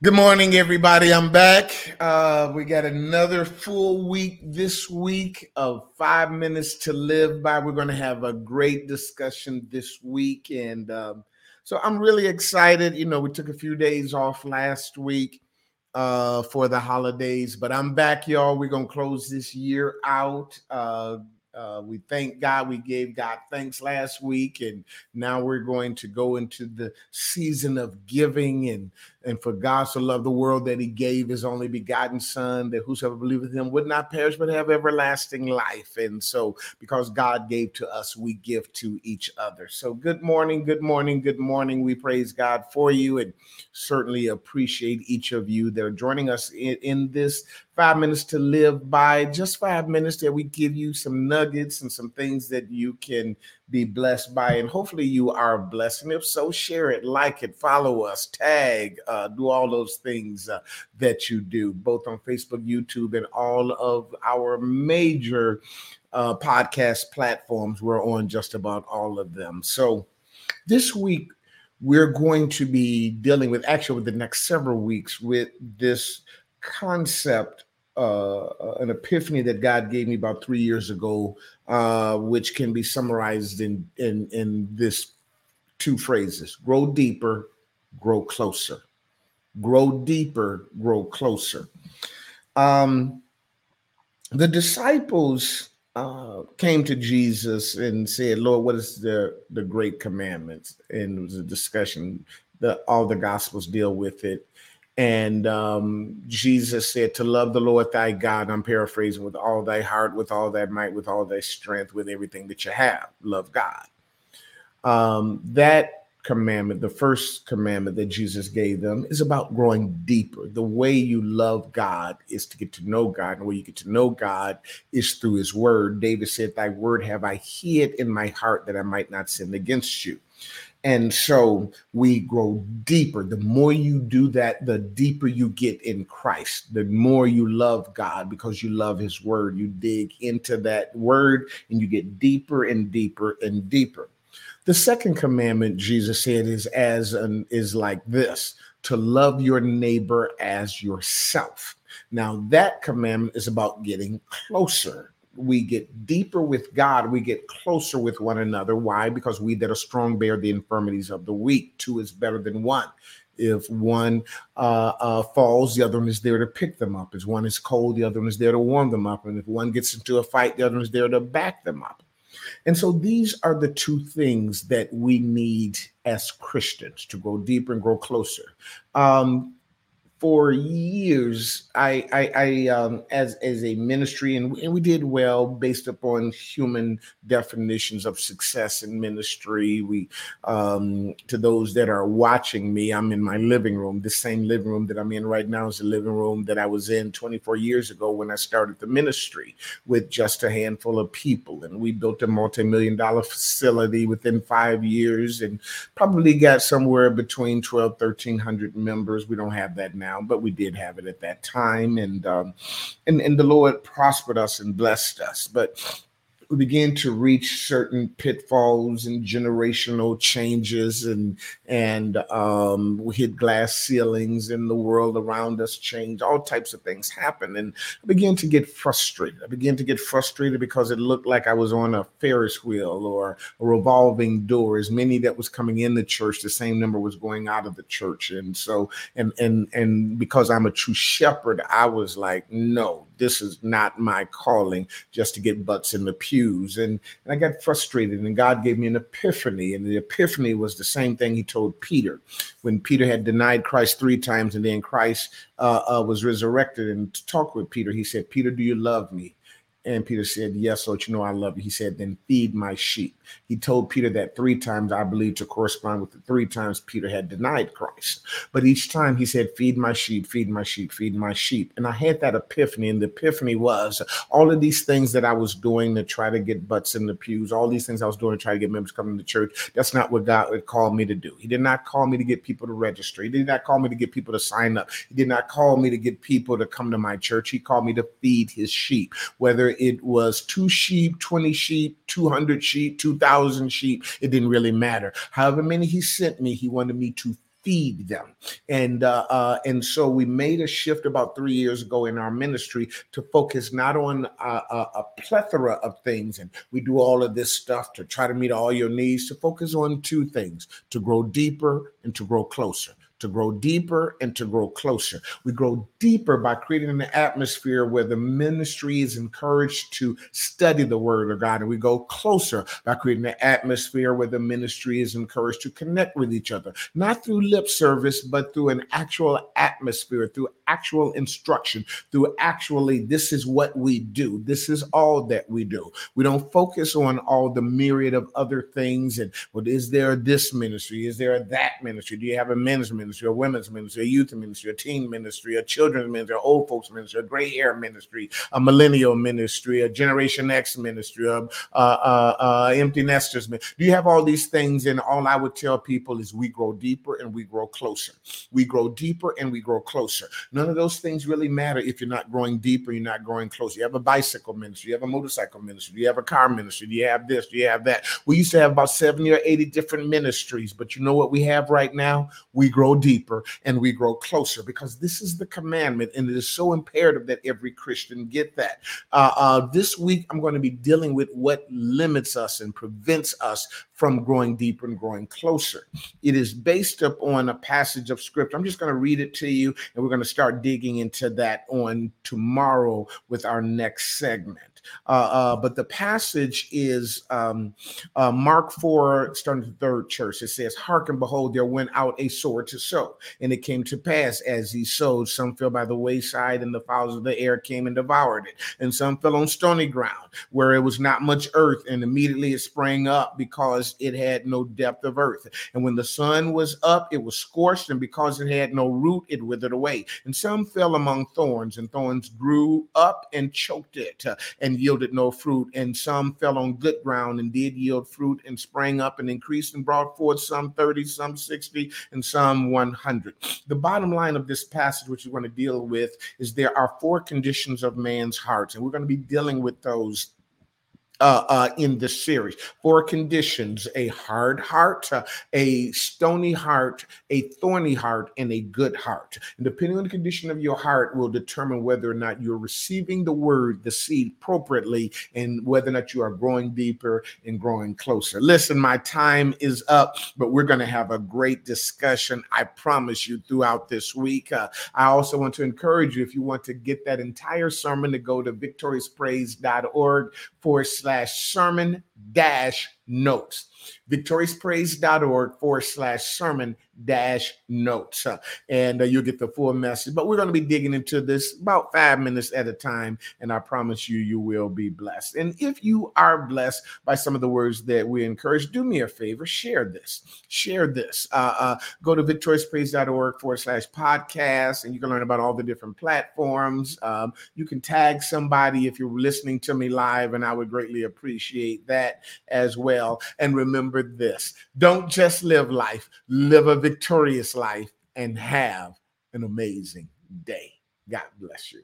Good morning, everybody. I'm back. Uh, we got another full week this week of five minutes to live by. We're going to have a great discussion this week. And um, so I'm really excited. You know, we took a few days off last week uh, for the holidays, but I'm back, y'all. We're going to close this year out. Uh, uh, we thank God. We gave God thanks last week, and now we're going to go into the season of giving and and for God to love the world that He gave His only begotten Son, that whosoever believeth Him would not perish but have everlasting life. And so, because God gave to us, we give to each other. So, good morning, good morning, good morning. We praise God for you, and certainly appreciate each of you that are joining us in, in this five minutes to live by. Just five minutes that we give you some nuggets and some things that you can be blessed by. And hopefully you are blessed. And if so, share it, like it, follow us, tag, uh, do all those things uh, that you do, both on Facebook, YouTube, and all of our major uh, podcast platforms. We're on just about all of them. So this week, we're going to be dealing with actually with the next several weeks with this concept uh, an epiphany that God gave me about three years ago, uh, which can be summarized in in in this two phrases: grow deeper, grow closer. Grow deeper, grow closer. Um, the disciples uh, came to Jesus and said, "Lord, what is the the great commandments?" And it was a discussion. that all the gospels deal with it. And um, Jesus said to love the Lord thy God, I'm paraphrasing, with all thy heart, with all thy might, with all thy strength, with everything that you have. Love God. Um, that commandment, the first commandment that Jesus gave them, is about growing deeper. The way you love God is to get to know God. And the way you get to know God is through his word. David said, Thy word have I hid in my heart that I might not sin against you. And so we grow deeper. The more you do that, the deeper you get in Christ, the more you love God because you love his word. You dig into that word and you get deeper and deeper and deeper. The second commandment Jesus said is as an, is like this to love your neighbor as yourself. Now that commandment is about getting closer we get deeper with God, we get closer with one another. Why? Because we that are strong bear the infirmities of the weak. Two is better than one. If one uh, uh, falls, the other one is there to pick them up. If one is cold, the other one is there to warm them up. And if one gets into a fight, the other one is there to back them up. And so these are the two things that we need as Christians to grow deeper and grow closer. Um, for years i i, I um, as as a ministry and, and we did well based upon human definitions of success in ministry. We um, to those that are watching me i'm in my living room. The same living room that i'm in right now is the living room that i was in 24 years ago when i started the ministry with just a handful of people. And we built a multi-million dollar facility within five years and probably got somewhere between 12 1300 members. We don't have that now now, but we did have it at that time, and um, and and the Lord prospered us and blessed us. But we began to reach certain pitfalls and generational changes and and um, we hit glass ceilings and the world around us changed all types of things happened and i began to get frustrated. I began to get frustrated because it looked like i was on a ferris wheel or a revolving door. As many that was coming in the church the same number was going out of the church. And so and and and because i'm a true shepherd i was like no this is not my calling just to get butts in the pews. And, and I got frustrated, and God gave me an epiphany. And the epiphany was the same thing He told Peter when Peter had denied Christ three times, and then Christ uh, uh, was resurrected. And to talk with Peter, He said, Peter, do you love me? And Peter said, Yes, Lord, you know I love you. He said, Then feed my sheep. He told Peter that three times, I believe, to correspond with the three times Peter had denied Christ. But each time he said, Feed my sheep, feed my sheep, feed my sheep. And I had that epiphany. And the epiphany was all of these things that I was doing to try to get butts in the pews, all these things I was doing to try to get members coming to church. That's not what God would call me to do. He did not call me to get people to register. He did not call me to get people to sign up. He did not call me to get people to come to my church. He called me to feed his sheep, whether it was two sheep, 20 sheep, 200 sheep, 2,000 sheep. It didn't really matter. However many he sent me, he wanted me to feed them. And uh, uh, and so we made a shift about three years ago in our ministry to focus not on a, a, a plethora of things, and we do all of this stuff to try to meet all your needs. To focus on two things: to grow deeper and to grow closer to grow deeper and to grow closer. We grow deeper by creating an atmosphere where the ministry is encouraged to study the word of God. And we go closer by creating an atmosphere where the ministry is encouraged to connect with each other, not through lip service, but through an actual atmosphere, through actual instruction, through actually, this is what we do. This is all that we do. We don't focus on all the myriad of other things. And what well, is there this ministry? Is there that ministry? Do you have a men's ministry, a women's ministry, a youth ministry, a teen ministry, a children's ministry, a old folks ministry, a gray hair ministry, a millennial ministry, a Generation X ministry, a, a, a, a empty nesters ministry? Do you have all these things? And all I would tell people is we grow deeper and we grow closer. We grow deeper and we grow closer. None of those things really matter if you're not growing deeper, you're not growing closer. You have a bicycle ministry, you have a motorcycle ministry, you have a car ministry, you have this, you have that. We used to have about 70 or 80 different ministries, but you know what we have right now? We grow deeper and we grow closer because this is the commandment, and it is so imperative that every Christian get that. Uh, uh, this week, I'm going to be dealing with what limits us and prevents us from growing deeper and growing closer. It is based upon a passage of scripture. I'm just going to read it to you, and we're going to start digging into that on tomorrow with our next segment. Uh, uh, but the passage is um, uh, Mark 4, starting the third church. It says, Hearken, behold, there went out a sword to sow. And it came to pass as he sowed, some fell by the wayside, and the fowls of the air came and devoured it. And some fell on stony ground, where it was not much earth, and immediately it sprang up because it had no depth of earth. And when the sun was up, it was scorched, and because it had no root, it withered away. And some fell among thorns, and thorns grew up and choked it. And yielded no fruit, and some fell on good ground and did yield fruit and sprang up and increased and brought forth some 30, some 60, and some 100. The bottom line of this passage, which we're going to deal with, is there are four conditions of man's hearts, and we're going to be dealing with those uh, uh, in this series. Four conditions a hard heart, uh, a stony heart, a thorny heart, and a good heart. And depending on the condition of your heart, will determine whether or not you're receiving the word, the seed appropriately, and whether or not you are growing deeper and growing closer. Listen, my time is up, but we're going to have a great discussion, I promise you, throughout this week. Uh, I also want to encourage you if you want to get that entire sermon to go to victoriouspraise.org forward slash sermon dash notes victoriouspraise.org forward slash sermon dash notes. Uh, and uh, you'll get the full message. But we're going to be digging into this about five minutes at a time. And I promise you, you will be blessed. And if you are blessed by some of the words that we encourage, do me a favor, share this. Share this. Uh, uh go to victoriouspraise.org forward slash podcast, and you can learn about all the different platforms. Um, you can tag somebody if you're listening to me live, and I would greatly appreciate that as well. And remember this don't just live life, live a victorious life and have an amazing day. God bless you.